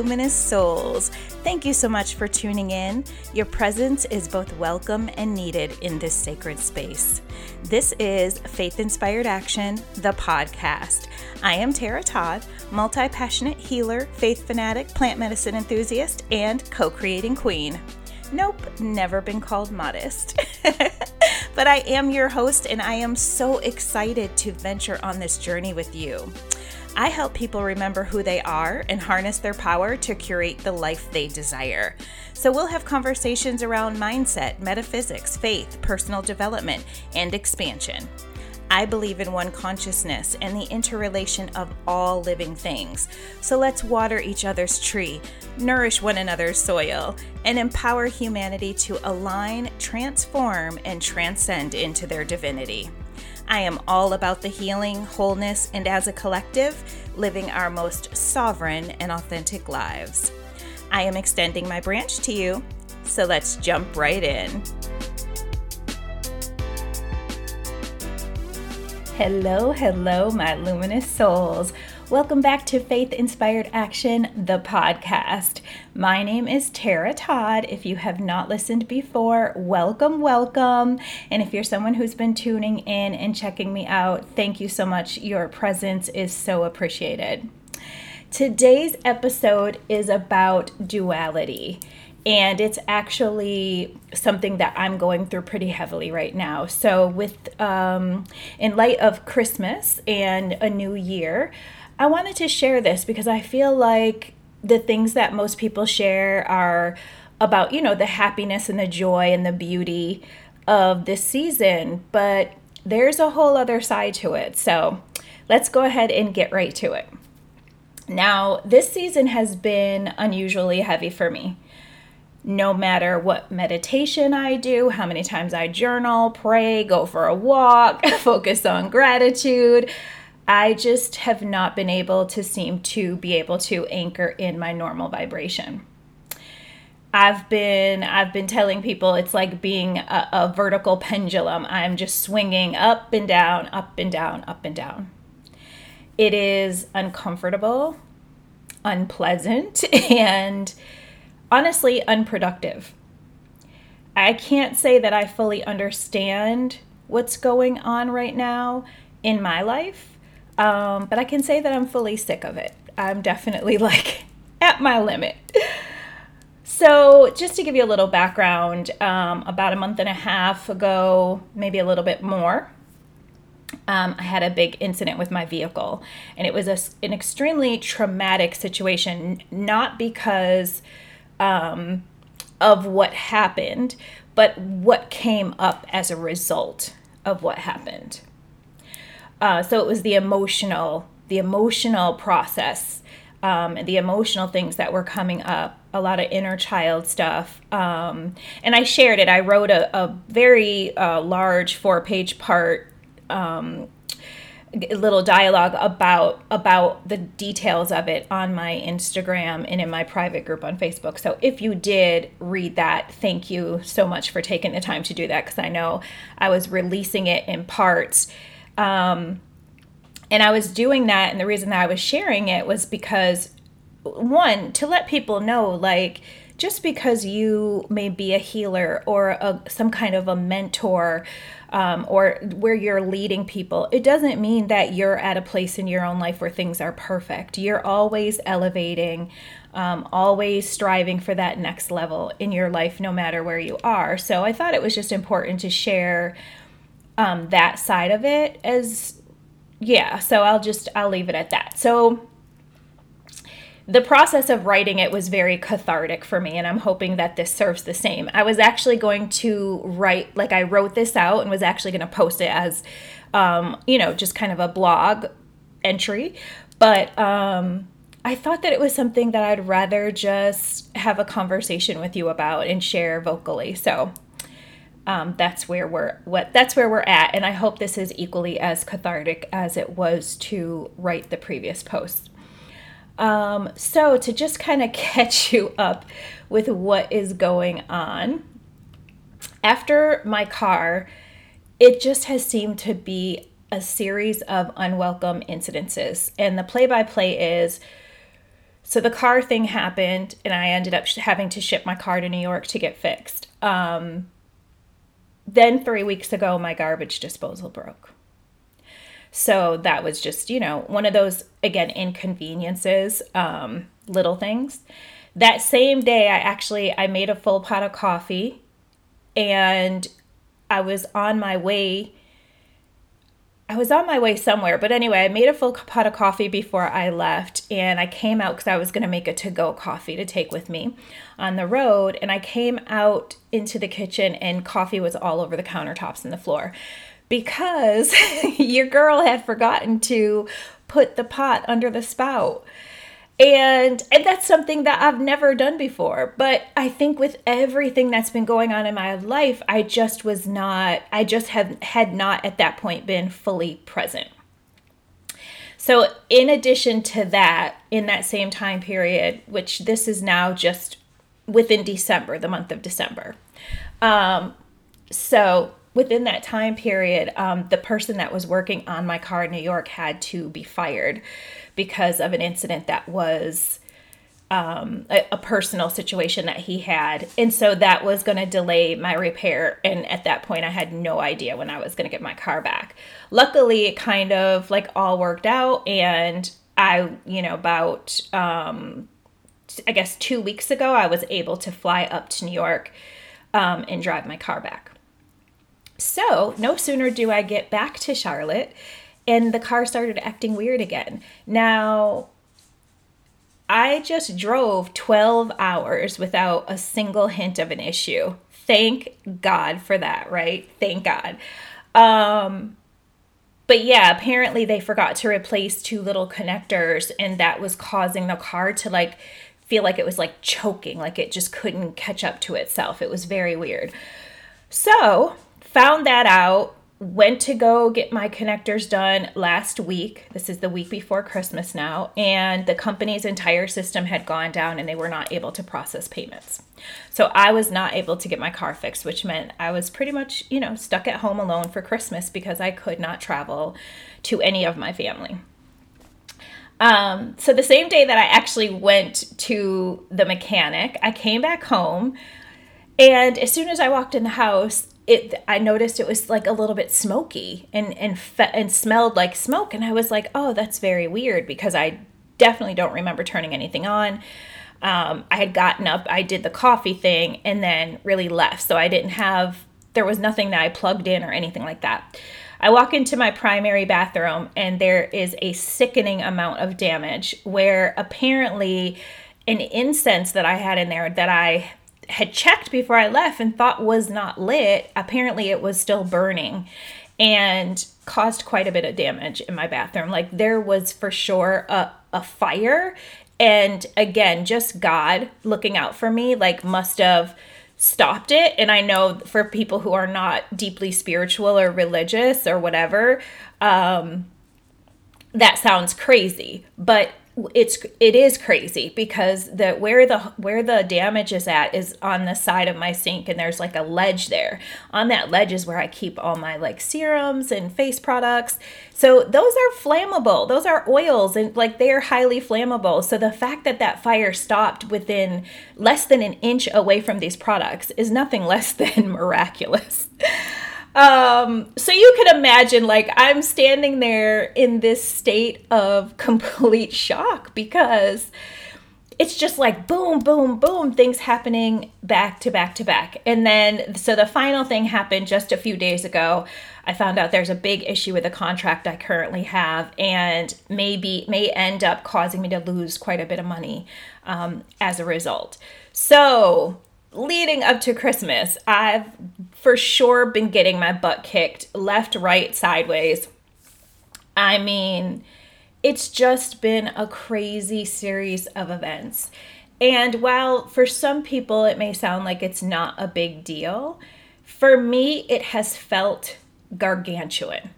luminous souls. Thank you so much for tuning in. Your presence is both welcome and needed in this sacred space. This is Faith Inspired Action, the podcast. I am Tara Todd, multi passionate healer, faith fanatic, plant medicine enthusiast, and co creating queen. Nope, never been called modest. but I am your host, and I am so excited to venture on this journey with you. I help people remember who they are and harness their power to curate the life they desire. So, we'll have conversations around mindset, metaphysics, faith, personal development, and expansion. I believe in one consciousness and the interrelation of all living things. So let's water each other's tree, nourish one another's soil, and empower humanity to align, transform, and transcend into their divinity. I am all about the healing, wholeness, and as a collective, living our most sovereign and authentic lives. I am extending my branch to you, so let's jump right in. Hello, hello, my luminous souls. Welcome back to Faith Inspired Action, the podcast. My name is Tara Todd. If you have not listened before, welcome, welcome. And if you're someone who's been tuning in and checking me out, thank you so much. Your presence is so appreciated. Today's episode is about duality and it's actually something that I'm going through pretty heavily right now. So, with um, in light of Christmas and a new year, I wanted to share this because I feel like the things that most people share are about you know the happiness and the joy and the beauty of this season, but there's a whole other side to it. So, let's go ahead and get right to it. Now, this season has been unusually heavy for me no matter what meditation I do, how many times I journal, pray, go for a walk, focus on gratitude, I just have not been able to seem to be able to anchor in my normal vibration. I've been I've been telling people it's like being a, a vertical pendulum. I'm just swinging up and down, up and down, up and down. It is uncomfortable, unpleasant, and honestly unproductive. I can't say that I fully understand what's going on right now in my life, um, but I can say that I'm fully sick of it. I'm definitely like at my limit. So, just to give you a little background, um, about a month and a half ago, maybe a little bit more, um, I had a big incident with my vehicle. And it was a, an extremely traumatic situation, not because um, of what happened, but what came up as a result of what happened. Uh, so it was the emotional, the emotional process, um, the emotional things that were coming up, a lot of inner child stuff. Um, and I shared it. I wrote a, a very uh, large four page part um, little dialogue about about the details of it on my Instagram and in my private group on Facebook. So if you did read that, thank you so much for taking the time to do that because I know I was releasing it in parts. Um, and I was doing that, and the reason that I was sharing it was because one to let people know like just because you may be a healer or a, some kind of a mentor um, or where you're leading people, it doesn't mean that you're at a place in your own life where things are perfect. You're always elevating, um, always striving for that next level in your life, no matter where you are. So I thought it was just important to share um, that side of it as, yeah. So I'll just I'll leave it at that. So the process of writing it was very cathartic for me and i'm hoping that this serves the same i was actually going to write like i wrote this out and was actually going to post it as um, you know just kind of a blog entry but um, i thought that it was something that i'd rather just have a conversation with you about and share vocally so um, that's where we're what that's where we're at and i hope this is equally as cathartic as it was to write the previous post um, so, to just kind of catch you up with what is going on, after my car, it just has seemed to be a series of unwelcome incidences. And the play by play is so the car thing happened, and I ended up having to ship my car to New York to get fixed. Um, then three weeks ago, my garbage disposal broke. So that was just, you know, one of those, again, inconveniences, um, little things. That same day, I actually, I made a full pot of coffee and I was on my way I was on my way somewhere, but anyway, I made a full pot of coffee before I left, and I came out because I was going to make a to go coffee to take with me on the road. And I came out into the kitchen, and coffee was all over the countertops and the floor because your girl had forgotten to put the pot under the spout and and that's something that I've never done before. But I think with everything that's been going on in my life I just was not I just had had not at that point been fully present. So in addition to that in that same time period which this is now just within December the month of December um so within that time period, um, the person that was working on my car in New York had to be fired because of an incident that was um, a, a, personal situation that he had. And so that was going to delay my repair. And at that point, I had no idea when I was going to get my car back. Luckily, it kind of like all worked out. And I, you know, about, um, I guess two weeks ago, I was able to fly up to New York um, and drive my car back. So, no sooner do I get back to Charlotte and the car started acting weird again. Now, I just drove 12 hours without a single hint of an issue. Thank God for that, right? Thank God. Um, but yeah, apparently they forgot to replace two little connectors, and that was causing the car to like feel like it was like choking, like it just couldn't catch up to itself. It was very weird. So found that out went to go get my connectors done last week. This is the week before Christmas now, and the company's entire system had gone down and they were not able to process payments. So I was not able to get my car fixed, which meant I was pretty much, you know, stuck at home alone for Christmas because I could not travel to any of my family. Um, so the same day that I actually went to the mechanic, I came back home. And as soon as I walked in the house, it I noticed it was like a little bit smoky and and fe- and smelled like smoke and I was like, "Oh, that's very weird because I definitely don't remember turning anything on." Um, I had gotten up, I did the coffee thing and then really left. So I didn't have there was nothing that I plugged in or anything like that. I walk into my primary bathroom and there is a sickening amount of damage where apparently an incense that I had in there that I had checked before I left and thought was not lit, apparently it was still burning and caused quite a bit of damage in my bathroom. Like there was for sure a, a fire. And again, just God looking out for me, like must have stopped it. And I know for people who are not deeply spiritual or religious or whatever, um, that sounds crazy. But it's it is crazy because the where the where the damage is at is on the side of my sink and there's like a ledge there. On that ledge is where i keep all my like serums and face products. So those are flammable. Those are oils and like they are highly flammable. So the fact that that fire stopped within less than an inch away from these products is nothing less than miraculous um, so you can imagine, like, I'm standing there in this state of complete shock because it's just like boom, boom, boom, things happening back to back to back. And then, so the final thing happened just a few days ago. I found out there's a big issue with the contract I currently have, and maybe may end up causing me to lose quite a bit of money um, as a result. So leading up to Christmas, I've for sure been getting my butt kicked left, right, sideways. I mean, it's just been a crazy series of events. And while for some people it may sound like it's not a big deal, for me it has felt gargantuan.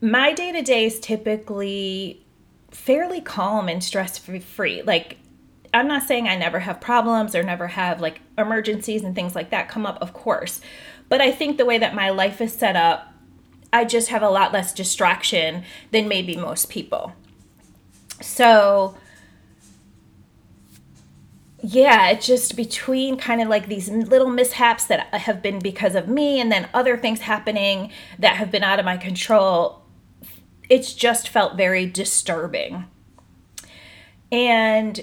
My day to day is typically fairly calm and stress free. Like I'm not saying I never have problems or never have like emergencies and things like that come up, of course. But I think the way that my life is set up, I just have a lot less distraction than maybe most people. So, yeah, it's just between kind of like these little mishaps that have been because of me and then other things happening that have been out of my control. It's just felt very disturbing. And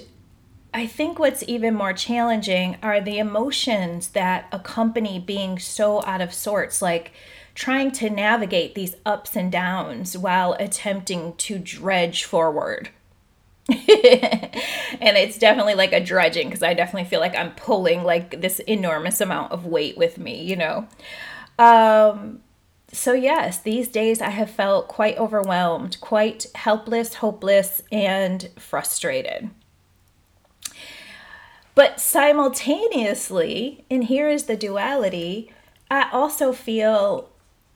I think what's even more challenging are the emotions that accompany being so out of sorts, like trying to navigate these ups and downs while attempting to dredge forward. and it's definitely like a dredging because I definitely feel like I'm pulling like this enormous amount of weight with me, you know. Um so yes, these days I have felt quite overwhelmed, quite helpless, hopeless, and frustrated. But simultaneously, and here is the duality, I also feel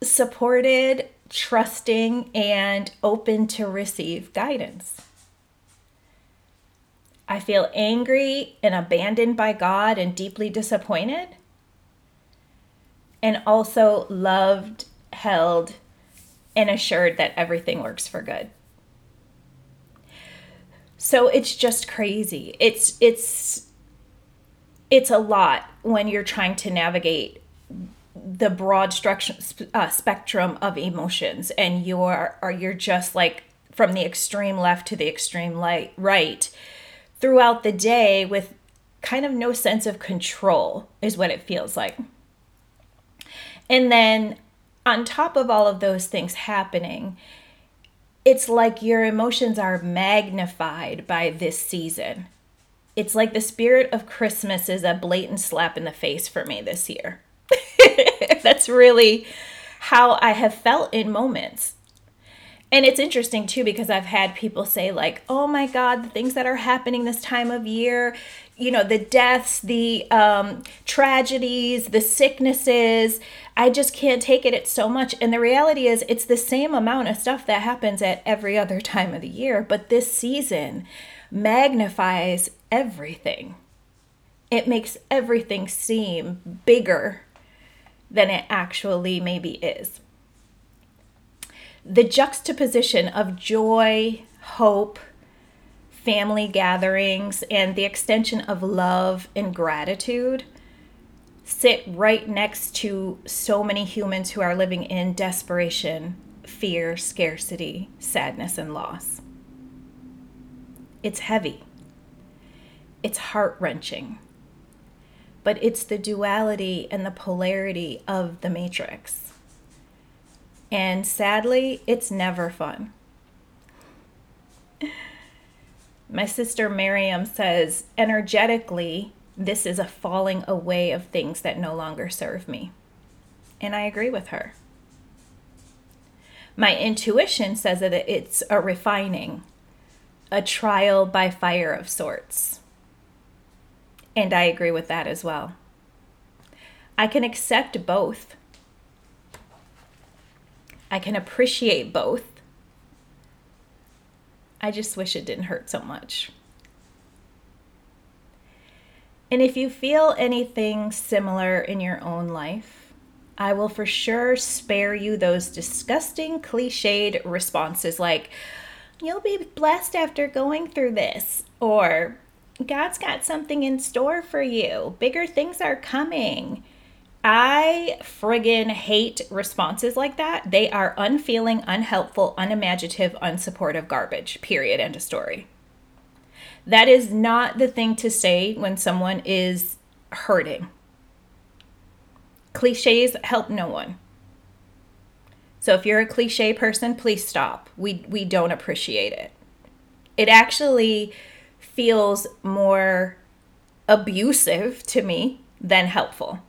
supported, trusting, and open to receive guidance. I feel angry and abandoned by God and deeply disappointed, and also loved, held, and assured that everything works for good. So it's just crazy. It's it's it's a lot when you're trying to navigate the broad structure, uh, spectrum of emotions and you're or you're just like from the extreme left to the extreme light right throughout the day with kind of no sense of control, is what it feels like. And then on top of all of those things happening, it's like your emotions are magnified by this season. It's like the spirit of Christmas is a blatant slap in the face for me this year. That's really how I have felt in moments and it's interesting too because I've had people say, like, oh my God, the things that are happening this time of year, you know, the deaths, the um, tragedies, the sicknesses, I just can't take it. It's so much. And the reality is, it's the same amount of stuff that happens at every other time of the year, but this season magnifies everything. It makes everything seem bigger than it actually maybe is the juxtaposition of joy, hope, family gatherings, and the extension of love and gratitude sit right next to so many humans who are living in desperation, fear, scarcity, sadness, and loss. It's heavy. It's heart wrenching. But it's the duality and the polarity of the matrix. And sadly, it's never fun. My sister Miriam says, energetically, this is a falling away of things that no longer serve me. And I agree with her. My intuition says that it's a refining, a trial by fire of sorts. And I agree with that as well. I can accept both I can appreciate both. I just wish it didn't hurt so much. And if you feel anything similar in your own life, I will for sure spare you those disgusting, cliched responses like, You'll be blessed after going through this, or God's got something in store for you. Bigger things are coming. I friggin' hate responses like that. They are unfeeling, unhelpful, unimaginative, unsupportive garbage. Period. End of story. That is not the thing to say when someone is hurting. Cliches help no one. So if you're a cliche person, please stop. We we don't appreciate it. It actually feels more abusive to me than helpful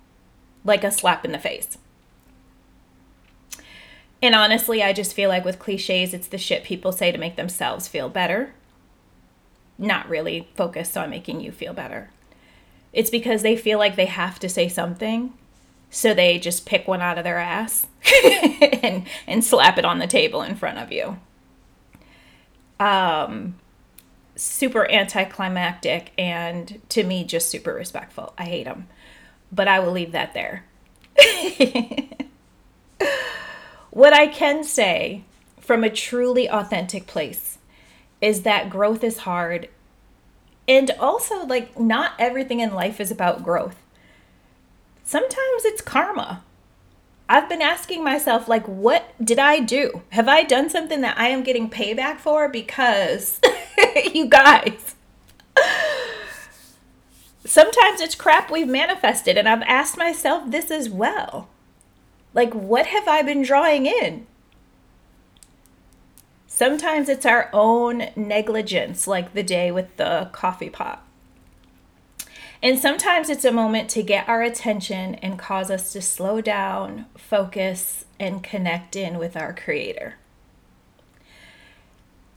like a slap in the face. And honestly, I just feel like with cliches, it's the shit people say to make themselves feel better, not really focused on making you feel better. It's because they feel like they have to say something, so they just pick one out of their ass and and slap it on the table in front of you. Um super anticlimactic and to me just super respectful. I hate them but I will leave that there. what I can say from a truly authentic place is that growth is hard. And also, like, not everything in life is about growth. Sometimes it's karma. I've been asking myself, like, what did I do? Have I done something that I am getting payback for? Because, you guys, sometimes it's crap we've manifested. And I've asked myself this as well. Like, what have I been drawing in? Sometimes it's our own negligence, like the day with the coffee pot. And sometimes it's a moment to get our attention and cause us to slow down, focus, and connect in with our Creator.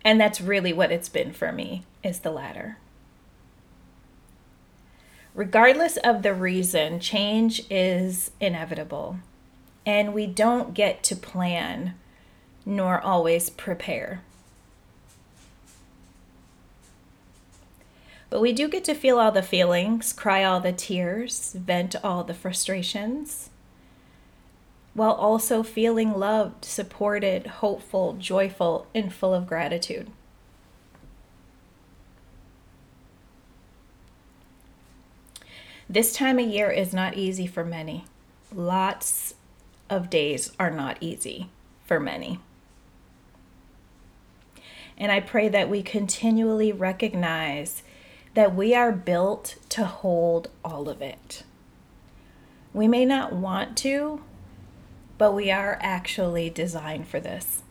And that's really what it's been for me, is the latter. Regardless of the reason, change is inevitable. And we don't get to plan nor always prepare. But we do get to feel all the feelings, cry all the tears, vent all the frustrations, while also feeling loved, supported, hopeful, joyful, and full of gratitude. This time of year is not easy for many. Lots of days are not easy for many. And I pray that we continually recognize that we are built to hold all of it. We may not want to, but we are actually designed for this.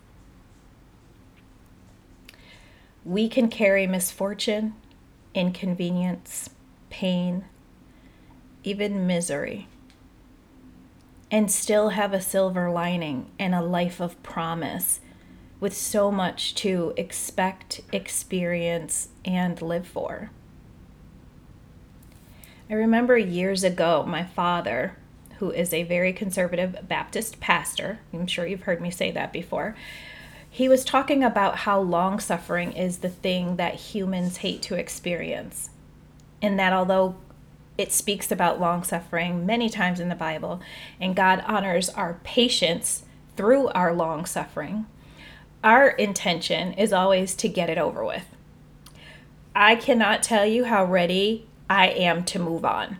We can carry misfortune, inconvenience, pain, even misery, and still have a silver lining and a life of promise with so much to expect, experience, and live for. I remember years ago, my father, who is a very conservative Baptist pastor, I'm sure you've heard me say that before, he was talking about how long suffering is the thing that humans hate to experience. And that although it speaks about long suffering many times in the Bible, and God honors our patience through our long suffering, our intention is always to get it over with. I cannot tell you how ready I am to move on.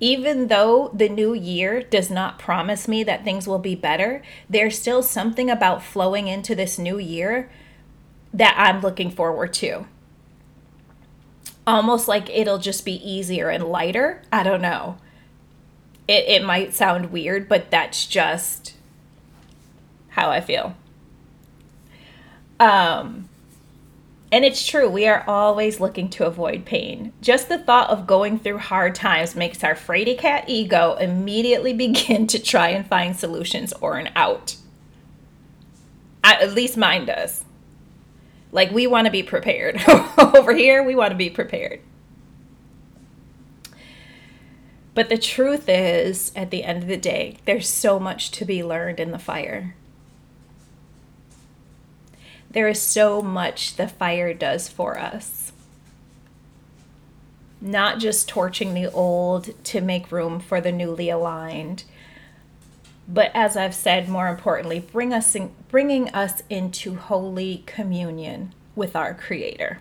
Even though the new year does not promise me that things will be better, there's still something about flowing into this new year that I'm looking forward to. Almost like it'll just be easier and lighter. I don't know. It, it might sound weird, but that's just how I feel. Um, and it's true, we are always looking to avoid pain. Just the thought of going through hard times makes our fraidy cat ego immediately begin to try and find solutions or an out. At least mine does. Like, we want to be prepared. Over here, we want to be prepared. But the truth is, at the end of the day, there's so much to be learned in the fire. There is so much the fire does for us. Not just torching the old to make room for the newly aligned, but as I've said, more importantly, bring us in, bringing us into holy communion with our Creator.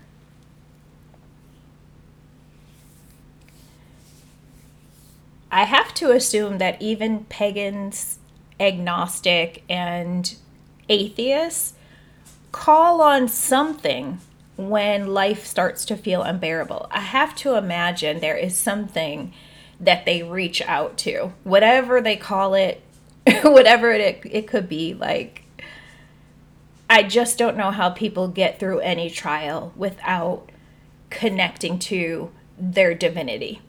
I have to assume that even pagans, agnostic, and atheists call on something when life starts to feel unbearable. I have to imagine there is something that they reach out to, whatever they call it, whatever it, it could be. Like, I just don't know how people get through any trial without connecting to their divinity.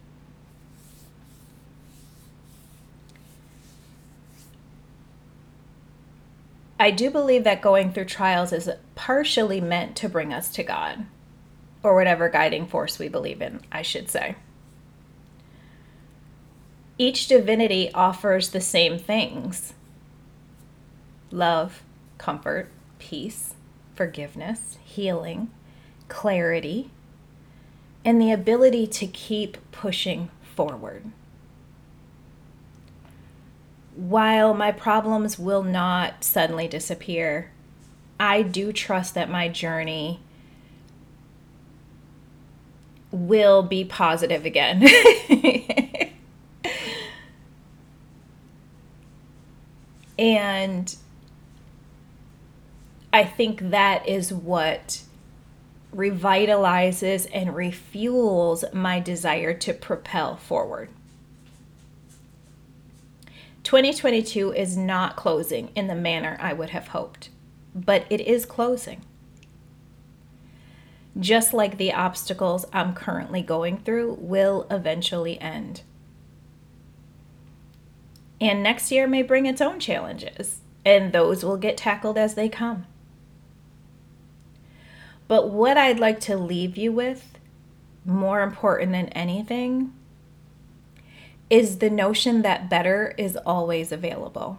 I do believe that going through trials is partially meant to bring us to God, or whatever guiding force we believe in, I should say. Each divinity offers the same things love, comfort, peace, forgiveness, healing, clarity, and the ability to keep pushing forward while my problems will not suddenly disappear, I do trust that my journey will be positive again. and I think that is what revitalizes and refuels my desire to propel forward. 2022 is not closing in the manner I would have hoped, but it is closing. Just like the obstacles I'm currently going through will eventually end. And next year may bring its own challenges, and those will get tackled as they come. But what I'd like to leave you with, more important than anything, is the notion that better is always available.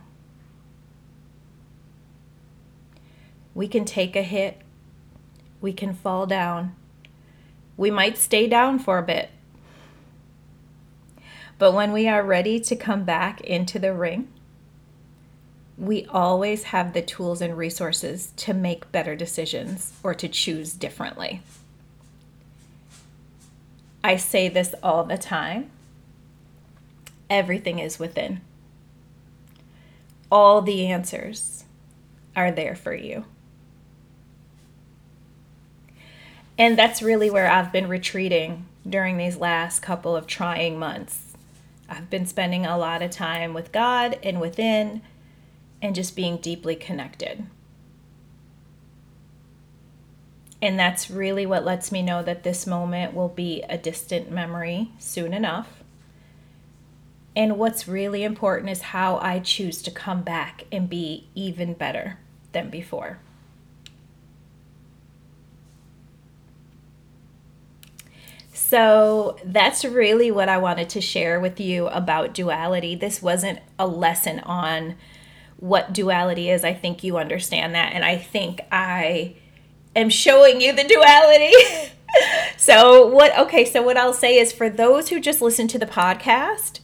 We can take a hit, we can fall down, we might stay down for a bit. But when we are ready to come back into the ring, we always have the tools and resources to make better decisions or to choose differently. I say this all the time everything is within. All the answers are there for you. And that's really where I've been retreating during these last couple of trying months. I've been spending a lot of time with God and within and just being deeply connected. And that's really what lets me know that this moment will be a distant memory soon enough. And what's really important is how I choose to come back and be even better than before. So that's really what I wanted to share with you about duality. This wasn't a lesson on what duality is. I think you understand that. And I think I am showing you the duality. so, what, okay, so what I'll say is for those who just listen to the podcast,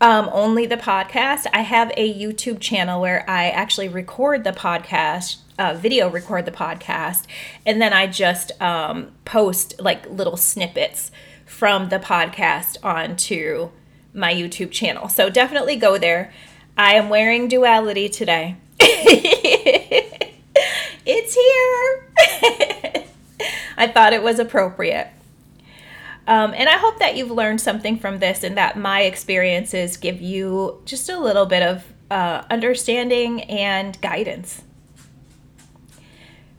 um, only the podcast, I have a YouTube channel where I actually record the podcast. Uh, video record the podcast and then i just um, post like little snippets from the podcast onto my youtube channel so definitely go there I am wearing duality today. it's here. I thought it was appropriate. Um, and I hope that you've learned something from this and that my experiences give you just a little bit of uh, understanding and guidance.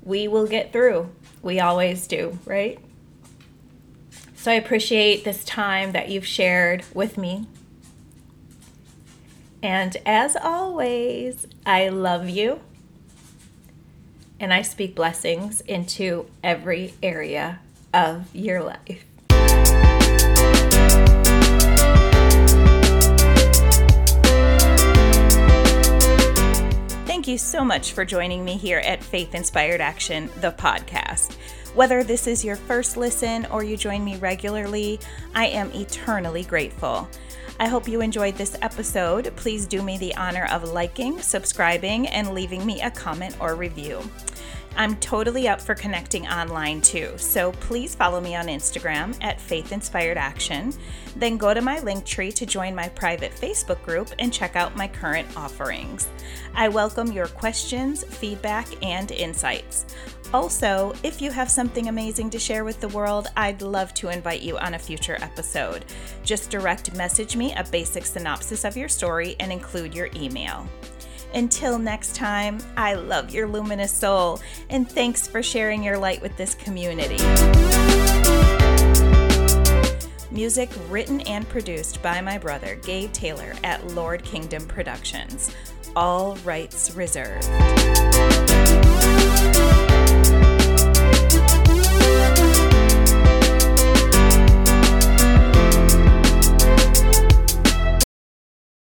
We will get through. We always do, right? So I appreciate this time that you've shared with me and as always, I love you. And I speak blessings into every area of your life. Thank you so much for joining me here at Faith Inspired Action, the podcast. Whether this is your first listen or you join me regularly, I am eternally grateful. I hope you enjoyed this episode. Please do me the honor of liking, subscribing, and leaving me a comment or review. I'm totally up for connecting online too, so please follow me on Instagram at Faith Inspired Action. Then go to my link tree to join my private Facebook group and check out my current offerings. I welcome your questions, feedback, and insights. Also, if you have something amazing to share with the world, I'd love to invite you on a future episode. Just direct message me a basic synopsis of your story and include your email. Until next time, I love your luminous soul and thanks for sharing your light with this community. Music written and produced by my brother Gabe Taylor at Lord Kingdom Productions. All rights reserved.